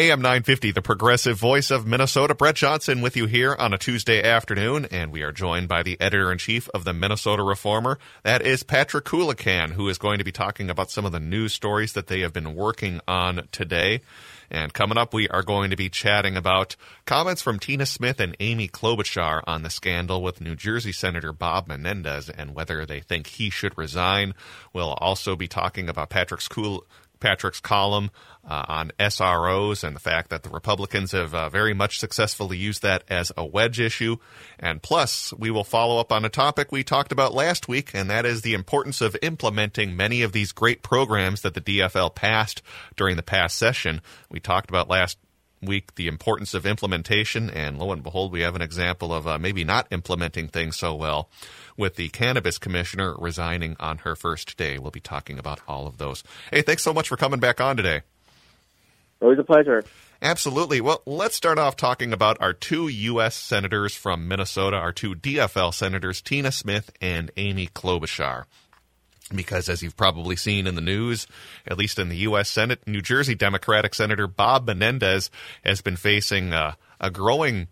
AM 950, the progressive voice of Minnesota. Brett Johnson with you here on a Tuesday afternoon, and we are joined by the editor in chief of the Minnesota Reformer. That is Patrick Coolican, who is going to be talking about some of the news stories that they have been working on today. And coming up, we are going to be chatting about comments from Tina Smith and Amy Klobuchar on the scandal with New Jersey Senator Bob Menendez and whether they think he should resign. We'll also be talking about Patrick's cool, Patrick's column uh, on SROs and the fact that the Republicans have uh, very much successfully used that as a wedge issue. And plus, we will follow up on a topic we talked about last week, and that is the importance of implementing many of these great programs that the DFL passed during the past session. We talked about last week the importance of implementation, and lo and behold, we have an example of uh, maybe not implementing things so well with the cannabis commissioner resigning on her first day. We'll be talking about all of those. Hey, thanks so much for coming back on today. Always a pleasure. Absolutely. Well, let's start off talking about our two U.S. senators from Minnesota, our two DFL senators, Tina Smith and Amy Klobuchar. Because as you've probably seen in the news, at least in the U.S. Senate, New Jersey Democratic Senator Bob Menendez has been facing uh, a growing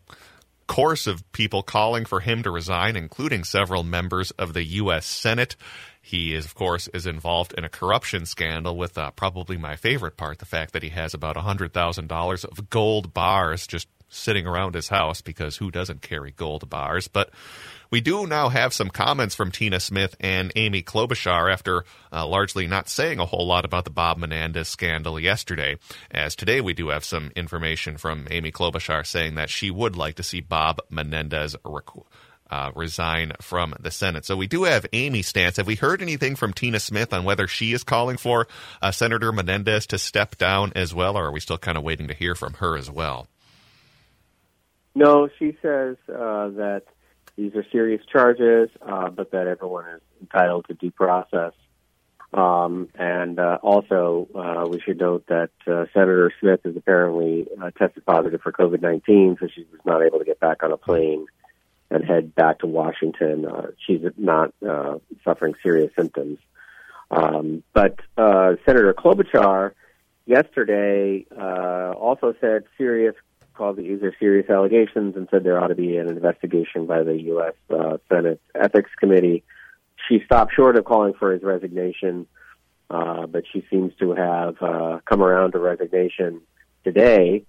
course of people calling for him to resign, including several members of the U.S. Senate. He is, of course, is involved in a corruption scandal with uh, probably my favorite part, the fact that he has about $100,000 of gold bars just sitting around his house because who doesn't carry gold bars? But we do now have some comments from Tina Smith and Amy Klobuchar after uh, largely not saying a whole lot about the Bob Menendez scandal yesterday. As today we do have some information from Amy Klobuchar saying that she would like to see Bob Menendez rec- uh, resign from the Senate. So we do have Amy's stance. Have we heard anything from Tina Smith on whether she is calling for uh, Senator Menendez to step down as well, or are we still kind of waiting to hear from her as well? No, she says uh, that these are serious charges, uh, but that everyone is entitled to due process. Um, and uh, also, uh, we should note that uh, Senator Smith is apparently uh, tested positive for COVID 19, so she was not able to get back on a plane and head back to Washington. Uh, she's not uh, suffering serious symptoms. Um, but uh, Senator Klobuchar yesterday uh, also said serious called these are serious allegations and said there ought to be an investigation by the U.S. Uh, Senate Ethics Committee. She stopped short of calling for his resignation, uh, but she seems to have uh, come around to resignation today,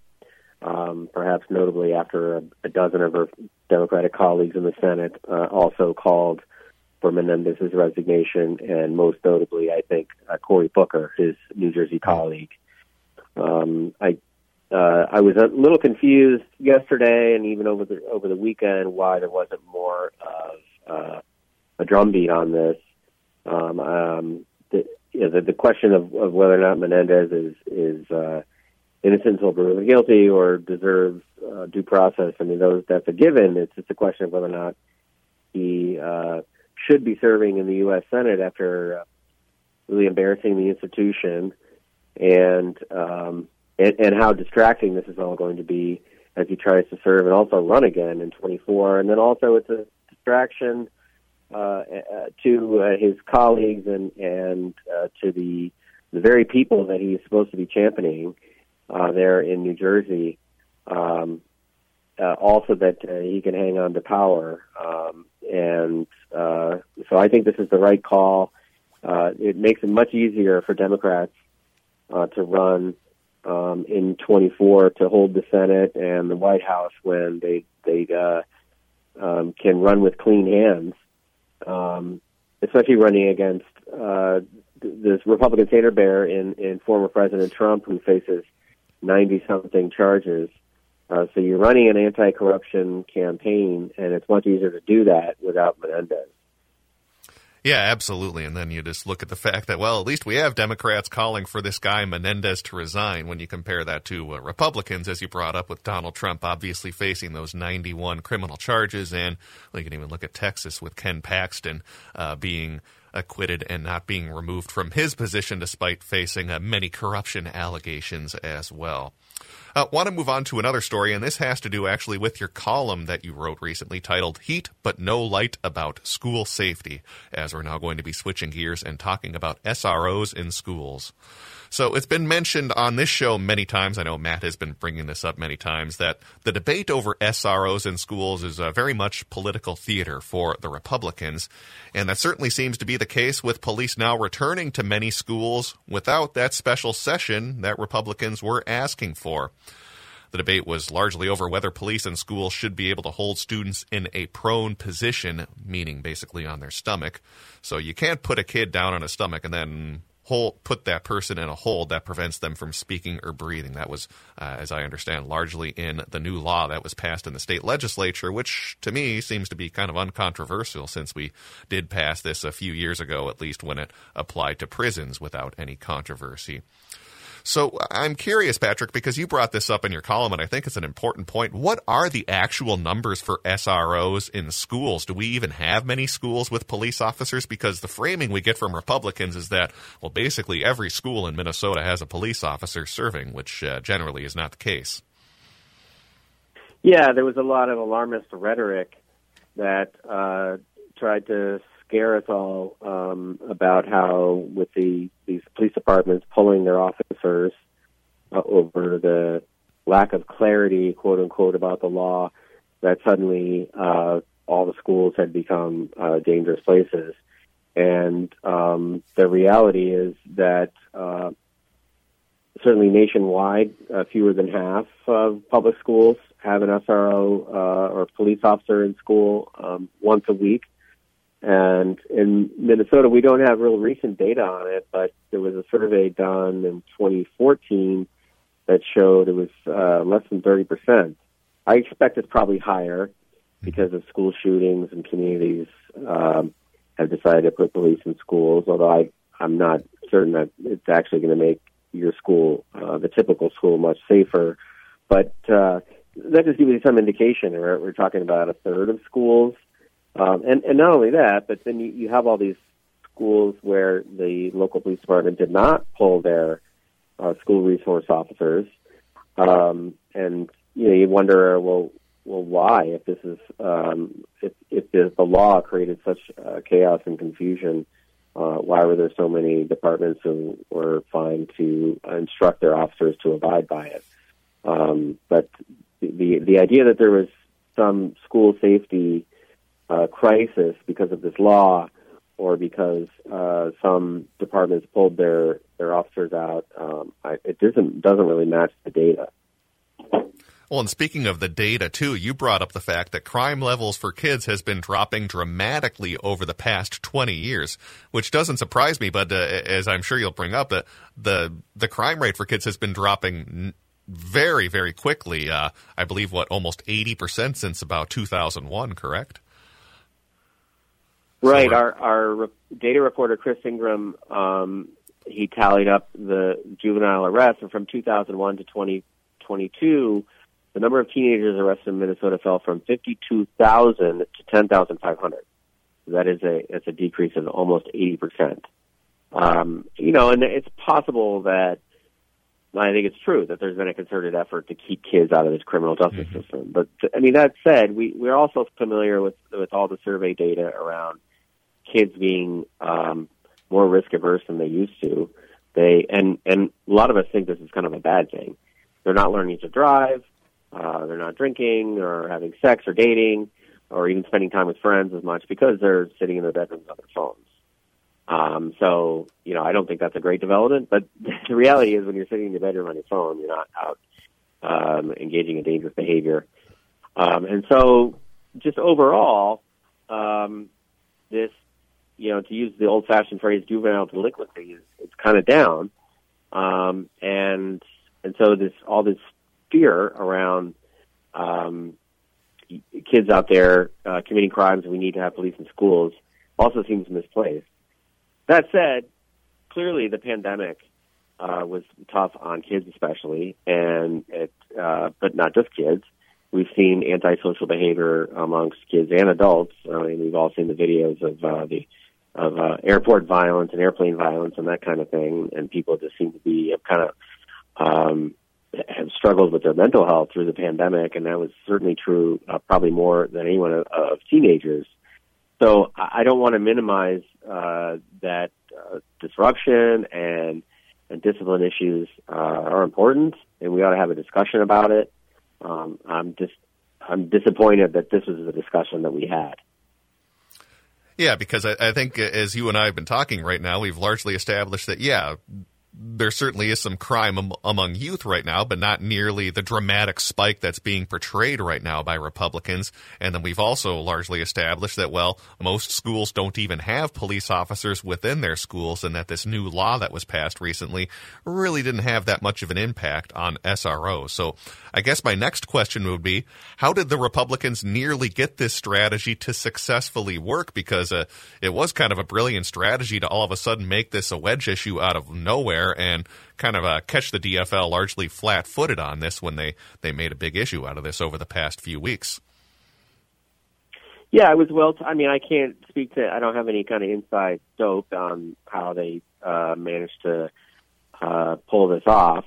um, perhaps notably after a, a, dozen of her Democratic colleagues in the Senate uh, also called for Menendez's resignation, and most notably, I think, uh, Cory Booker, his New Jersey colleague. Um, I uh, I was a little confused yesterday and even over the over the weekend why there wasn't more of uh, a drumbeat on this. Um, um, the, you know, the the question of, of whether or not Menendez is is uh, innocent until proven guilty or deserves uh, due process. I mean, those that's a given. It's just a question of whether or not he uh, should be serving in the U.S. Senate after uh, really embarrassing the institution and um, and, and how distracting this is all going to be as he tries to serve and also run again in 24. And then also it's a distraction uh, uh, to uh, his colleagues and and uh, to the the very people that he's supposed to be championing uh, there in New Jersey. Um, uh, also, that uh, he can hang on to power, um, and uh, so I think this is the right call. Uh, it makes it much easier for Democrats uh, to run um, in 24 to hold the Senate and the White House when they they uh, um, can run with clean hands, um, especially running against uh, this Republican Seder bear in, in former President Trump, who faces 90 something charges. Uh, so you're running an anti-corruption campaign, and it's much easier to do that without Menendez. Yeah, absolutely. And then you just look at the fact that, well, at least we have Democrats calling for this guy Menendez to resign when you compare that to uh, Republicans, as you brought up with Donald Trump obviously facing those 91 criminal charges. And we can even look at Texas with Ken Paxton uh, being acquitted and not being removed from his position despite facing uh, many corruption allegations as well. Uh, want to move on to another story, and this has to do actually with your column that you wrote recently titled Heat But No Light About School Safety, as we're now going to be switching gears and talking about SROs in schools. So it's been mentioned on this show many times. I know Matt has been bringing this up many times that the debate over SROs in schools is uh, very much political theater for the Republicans. And that certainly seems to be the case with police now returning to many schools without that special session that Republicans were asking for. The debate was largely over whether police and schools should be able to hold students in a prone position, meaning basically on their stomach. So you can't put a kid down on a stomach and then hold, put that person in a hold that prevents them from speaking or breathing. That was, uh, as I understand, largely in the new law that was passed in the state legislature, which to me seems to be kind of uncontroversial since we did pass this a few years ago, at least when it applied to prisons without any controversy. So I'm curious, Patrick, because you brought this up in your column, and I think it's an important point. What are the actual numbers for SROs in schools? Do we even have many schools with police officers? Because the framing we get from Republicans is that, well, basically every school in Minnesota has a police officer serving, which uh, generally is not the case. Yeah, there was a lot of alarmist rhetoric that uh, tried to scare us all um, about how, with the these police departments pulling their officers uh, over the lack of clarity, quote unquote, about the law, that suddenly uh, all the schools had become uh, dangerous places. And um, the reality is that uh, certainly nationwide, uh, fewer than half of public schools have an SRO uh, or police officer in school um, once a week. And in Minnesota, we don't have real recent data on it, but there was a survey done in 2014 that showed it was uh, less than 30%. I expect it's probably higher because of school shootings and communities um, have decided to put police in schools, although I, I'm not certain that it's actually going to make your school, uh, the typical school, much safer. But uh, that just gives you some indication. We're, we're talking about a third of schools um, and, and not only that, but then you, you have all these schools where the local police department did not pull their uh, school resource officers. Um, and, you know, you wonder, well, well, why? If this is, um, if, if the, law created such uh, chaos and confusion, uh, why were there so many departments who were fine to instruct their officers to abide by it? Um, but the the idea that there was some school safety uh, crisis because of this law or because uh, some departments pulled their, their officers out, um, I, it doesn't doesn't really match the data. Well, and speaking of the data too, you brought up the fact that crime levels for kids has been dropping dramatically over the past 20 years, which doesn't surprise me. But uh, as I'm sure you'll bring up, the the the crime rate for kids has been dropping very very quickly. Uh, I believe what almost 80 percent since about 2001. Correct? Right. Our our data reporter Chris Ingraham um, he tallied up the juvenile arrests, and from 2001 to 2022, the number of teenagers arrested in Minnesota fell from 52,000 to 10,500. That is a it's a decrease of almost 80 percent. Um, you know, and it's possible that I think it's true that there's been a concerted effort to keep kids out of this criminal justice mm-hmm. system. But I mean, that said, we we're also familiar with with all the survey data around kids being um, more risk averse than they used to. They and and a lot of us think this is kind of a bad thing. They're not learning to drive. Uh, they're not drinking or having sex or dating or even spending time with friends as much because they're sitting in their bedrooms on their phones. Um, so, you know, I don't think that's a great development, but the reality is when you're sitting in your bedroom on your phone, you're not out um, engaging in dangerous behavior. Um, and so, just overall, um, this you know, to use the old-fashioned phrase, juvenile delinquency is it's kind of down, um, and and so this all this fear around um, kids out there uh, committing crimes, we need to have police in schools, also seems misplaced. That said, clearly the pandemic uh, was tough on kids, especially, and it, uh, but not just kids. We've seen antisocial behavior amongst kids and adults. I mean, we've all seen the videos of uh, the of uh, airport violence and airplane violence and that kind of thing, and people just seem to be kind of um, have struggled with their mental health through the pandemic, and that was certainly true, uh, probably more than anyone of, of teenagers. So I don't want to minimize uh, that uh, disruption and and discipline issues uh, are important, and we ought to have a discussion about it. Um, I'm just I'm disappointed that this was the discussion that we had. Yeah, because I, I think uh, as you and I have been talking right now, we've largely established that yeah, there certainly is some crime am- among youth right now, but not nearly the dramatic spike that's being portrayed right now by Republicans. And then we've also largely established that, well, most schools don't even have police officers within their schools, and that this new law that was passed recently really didn't have that much of an impact on SRO. So I guess my next question would be how did the Republicans nearly get this strategy to successfully work? Because uh, it was kind of a brilliant strategy to all of a sudden make this a wedge issue out of nowhere and kind of uh, catch the DFL largely flat footed on this when they, they made a big issue out of this over the past few weeks. Yeah, it was well. T- I mean, I can't speak to. I don't have any kind of inside dope on how they uh, managed to uh, pull this off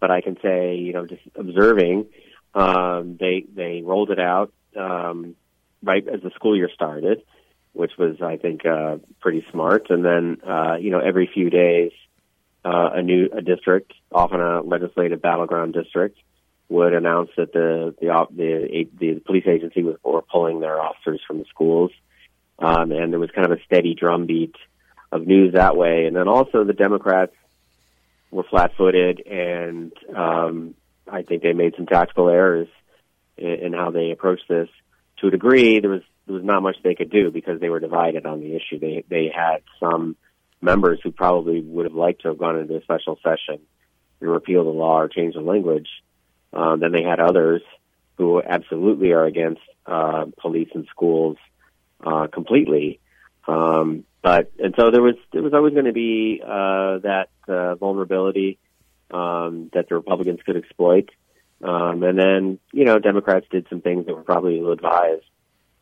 but I can say, you know, just observing, um, they they rolled it out um, right as the school year started, which was, I think, uh, pretty smart. And then, uh, you know, every few days, uh, a new a district, often a legislative battleground district, would announce that the the the, the police agency was or pulling their officers from the schools, um, and there was kind of a steady drumbeat of news that way. And then also the Democrats were flat-footed, and um, I think they made some tactical errors in, in how they approached this. To a degree, there was there was not much they could do because they were divided on the issue. They they had some members who probably would have liked to have gone into a special session and repeal the law or change the language. Um, then they had others who absolutely are against uh, police and schools uh, completely. Um, but and so there was there was always going to be uh, that uh, vulnerability um, that the Republicans could exploit. Um, and then you know Democrats did some things that were probably ill advised.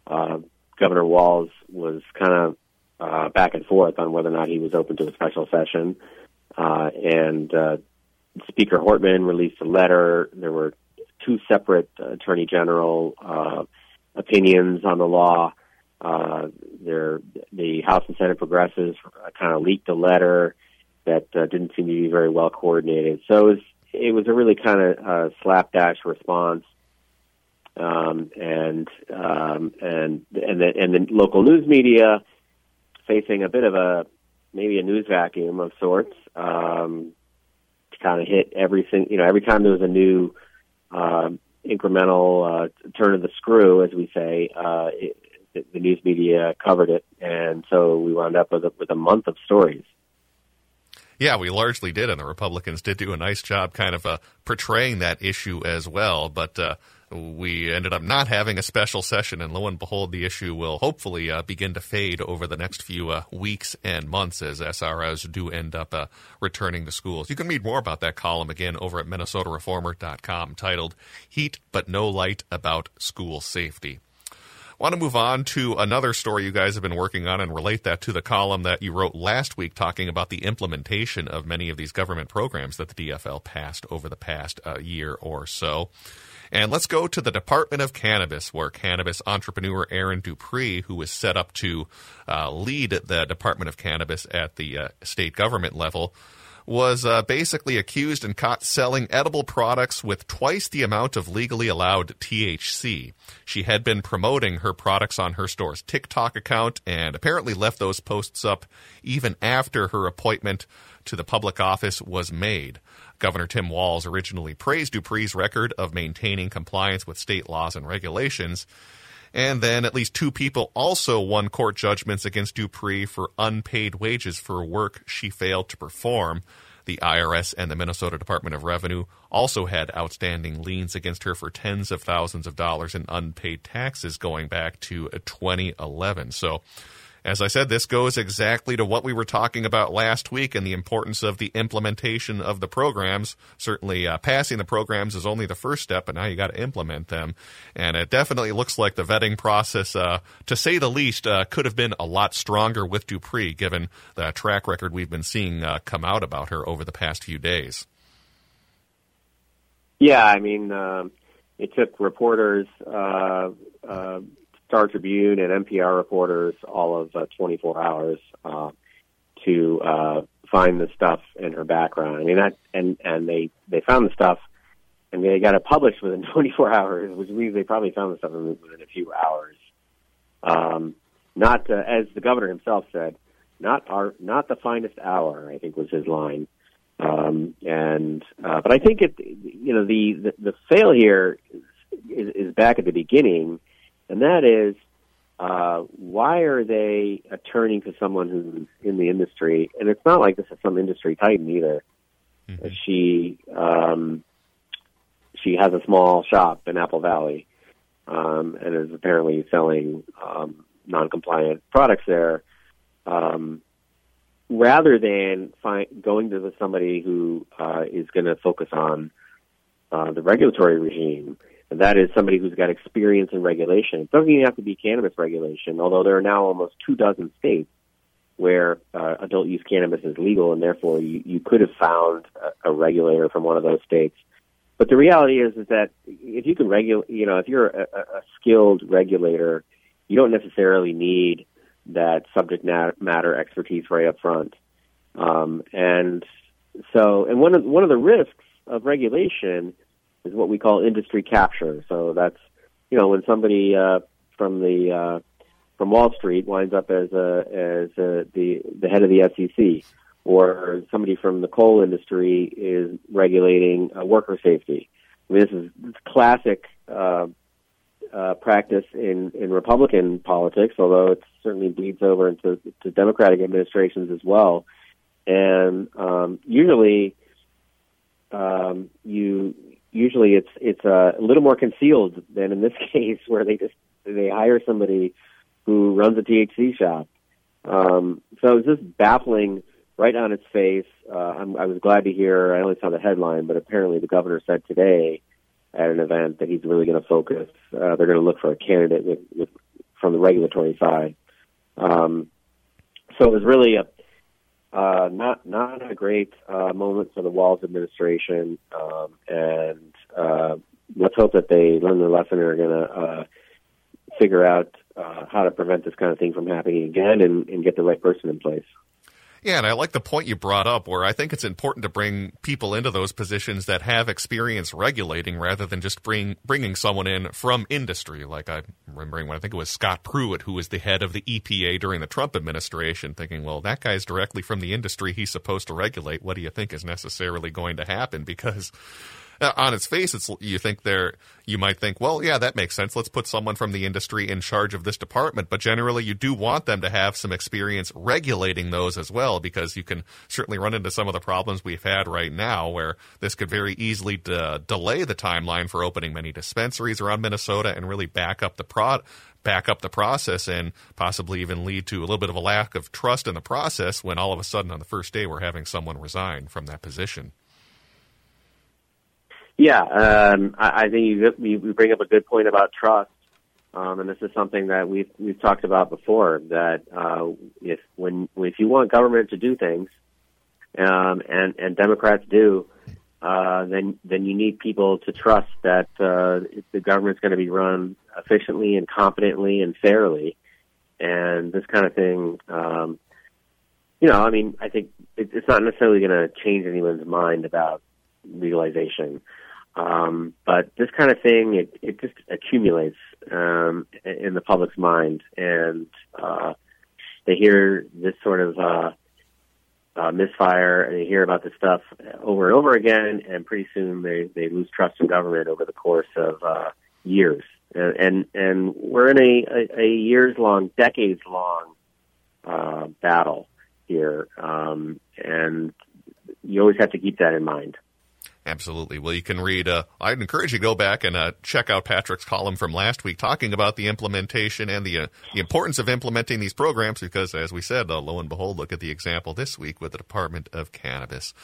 Uh, Governor Walz was kind of uh, back and forth on whether or not he was open to a special session, uh, and uh, Speaker Hortman released a letter. There were two separate Attorney General uh, opinions on the law. Uh, there, the House and Senate progressives kind of leaked a letter that uh, didn't seem to be very well coordinated. So it was, it was a really kind of uh, slapdash response. Um, and um, and and the, and the local news media facing a bit of a maybe a news vacuum of sorts. Um, to kind of hit everything, you know, every time there was a new uh, incremental uh, turn of the screw, as we say, uh, it, the, the news media covered it, and so we wound up with a, with a month of stories. Yeah, we largely did, and the Republicans did do a nice job kind of uh, portraying that issue as well. But uh, we ended up not having a special session, and lo and behold, the issue will hopefully uh, begin to fade over the next few uh, weeks and months as SROs do end up uh, returning to schools. You can read more about that column again over at MinnesotaReformer.com titled Heat But No Light About School Safety want to move on to another story you guys have been working on and relate that to the column that you wrote last week talking about the implementation of many of these government programs that the DFL passed over the past uh, year or so. And let's go to the Department of Cannabis, where cannabis entrepreneur Erin DuPree, who was set up to uh, lead the Department of Cannabis at the uh, state government level, was uh, basically accused and caught selling edible products with twice the amount of legally allowed THC. She had been promoting her products on her store's TikTok account and apparently left those posts up even after her appointment to the public office was made. Governor Tim Walz originally praised DuPree's record of maintaining compliance with state laws and regulations. And then at least two people also won court judgments against DuPree for unpaid wages for work she failed to perform. The IRS and the Minnesota Department of Revenue also had outstanding liens against her for tens of thousands of dollars in unpaid taxes going back to 2011. So as I said, this goes exactly to what we were talking about last week and the importance of the implementation of the programs. Certainly, uh, passing the programs is only the first step, but now you got to implement them. And it definitely looks like the vetting process, uh, to say the least, uh, could have been a lot stronger with DuPree, given the track record we've been seeing uh, come out about her over the past few days. Yeah, I mean, um, it took reporters, uh, uh, Star Tribune and NPR reporters, all of uh, 24 hours uh, to uh, find the stuff in her background. I mean, that and and they they found the stuff, and they got it published within 24 hours, which means they probably found the stuff within a few hours. Um, not uh, as the governor himself said, not our not the finest hour. I think was his line. Um, and uh, but I think it, you know, the the, the fail here is, is back at the beginning, and that is uh, why are they uh, turning to someone who's in the industry? And it's not like this is some industry titan either. Mm-hmm. She um, she has a small shop in Apple Valley, um, and is apparently selling um, non-compliant products there. Um, rather than find, going to somebody who uh, is going to focus on uh, the regulatory regime, and that is somebody who's got experience in regulation. It doesn't even have to be cannabis regulation, although there are now almost two dozen states where uh, adult use cannabis is legal, and therefore you, you could have found a, a regulator from one of those states. But the reality is, is that if you can regulate, you know, if you're a, a skilled regulator, you don't necessarily need that subject matter expertise right up front. Um, and so, and one of one of the risks of regulation is what we call industry capture. So that's you know when somebody uh, from the uh, from Wall Street winds up as a as a, the the head of the SEC, or somebody from the coal industry is regulating uh, worker safety. I mean, this is, classic uh, uh, practice in, in Republican politics, although it certainly bleeds over into to Democratic administrations as well. And um, usually, um, you usually it's it's a little more concealed than in this case, where they just they hire somebody who runs a THC shop. Um, so it's just baffling right on its face. Uh, I'm, I was glad to hear. I only saw the headline, but apparently the governor said today at an event that he's really going to focus. Uh, they're going to look for a candidate with, with from the regulatory side. Um, so it was really a uh, not not a great uh, moment for the Walz administration, um, and uh, let's hope that they learn their lesson and are going to uh, figure out uh, how to prevent this kind of thing from happening again and, and get the right person in place. Yeah, and I like the point you brought up where I think it's important to bring people into those positions that have experience regulating rather than just bring bringing someone in from industry. Like I'm remembering when I think it was Scott Pruitt who was the head of the EPA during the Trump administration, thinking, well, that guy's directly from the industry. He's supposed to regulate. What do you think is necessarily going to happen? Because Uh, on its face, it's you think there you might think, well, yeah, that makes sense. Let's put someone from the industry in charge of this department. But generally, you do want them to have some experience regulating those as well, because you can certainly run into some of the problems we've had right now, where this could very easily de- delay the timeline for opening many dispensaries around Minnesota and really back up the prod back up the process and possibly even lead to a little bit of a lack of trust in the process when all of a sudden on the first day we're having someone resign from that position. Yeah, um, I, I think you, you bring up a good point about trust, um, and this is something that we've we've talked about before. That uh, if when if you want government to do things, um, and and Democrats do, uh, then then you need people to trust that uh, the government's going to be run efficiently and competently and fairly, and this kind of thing. Um, you know, I mean, I think it, it's not necessarily going to change anyone's mind about legalization. Um, but this kind of thing, it, it just accumulates um, in the public's mind, and uh, they hear this sort of uh, uh, misfire, and they hear about this stuff over and over again, and pretty soon they they lose trust in government over the course of uh, years, and, and and we're in a, a, a years long, decades long uh, battle here, um, and you always have to keep that in mind. Absolutely. Well, you can read. Uh, I'd encourage you to go back and uh, check out Patrick's column from last week, talking about the implementation and the uh, the importance of implementing these programs. Because, as we said, uh, lo and behold, look at the example this week with the Department of Cannabis.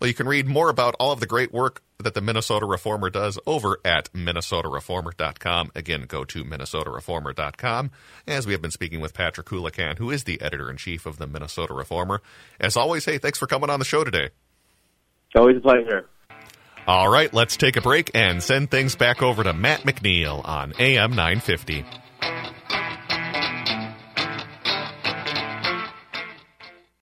Well, you can read more about all of the great work that the Minnesota Reformer does over at minnesotareformer.com. Again, go to minnesotareformer.com. As we have been speaking with Patrick Coolican, who is the editor in chief of the Minnesota Reformer. As always, hey, thanks for coming on the show today. Always a pleasure. All right, let's take a break and send things back over to Matt McNeil on AM 950.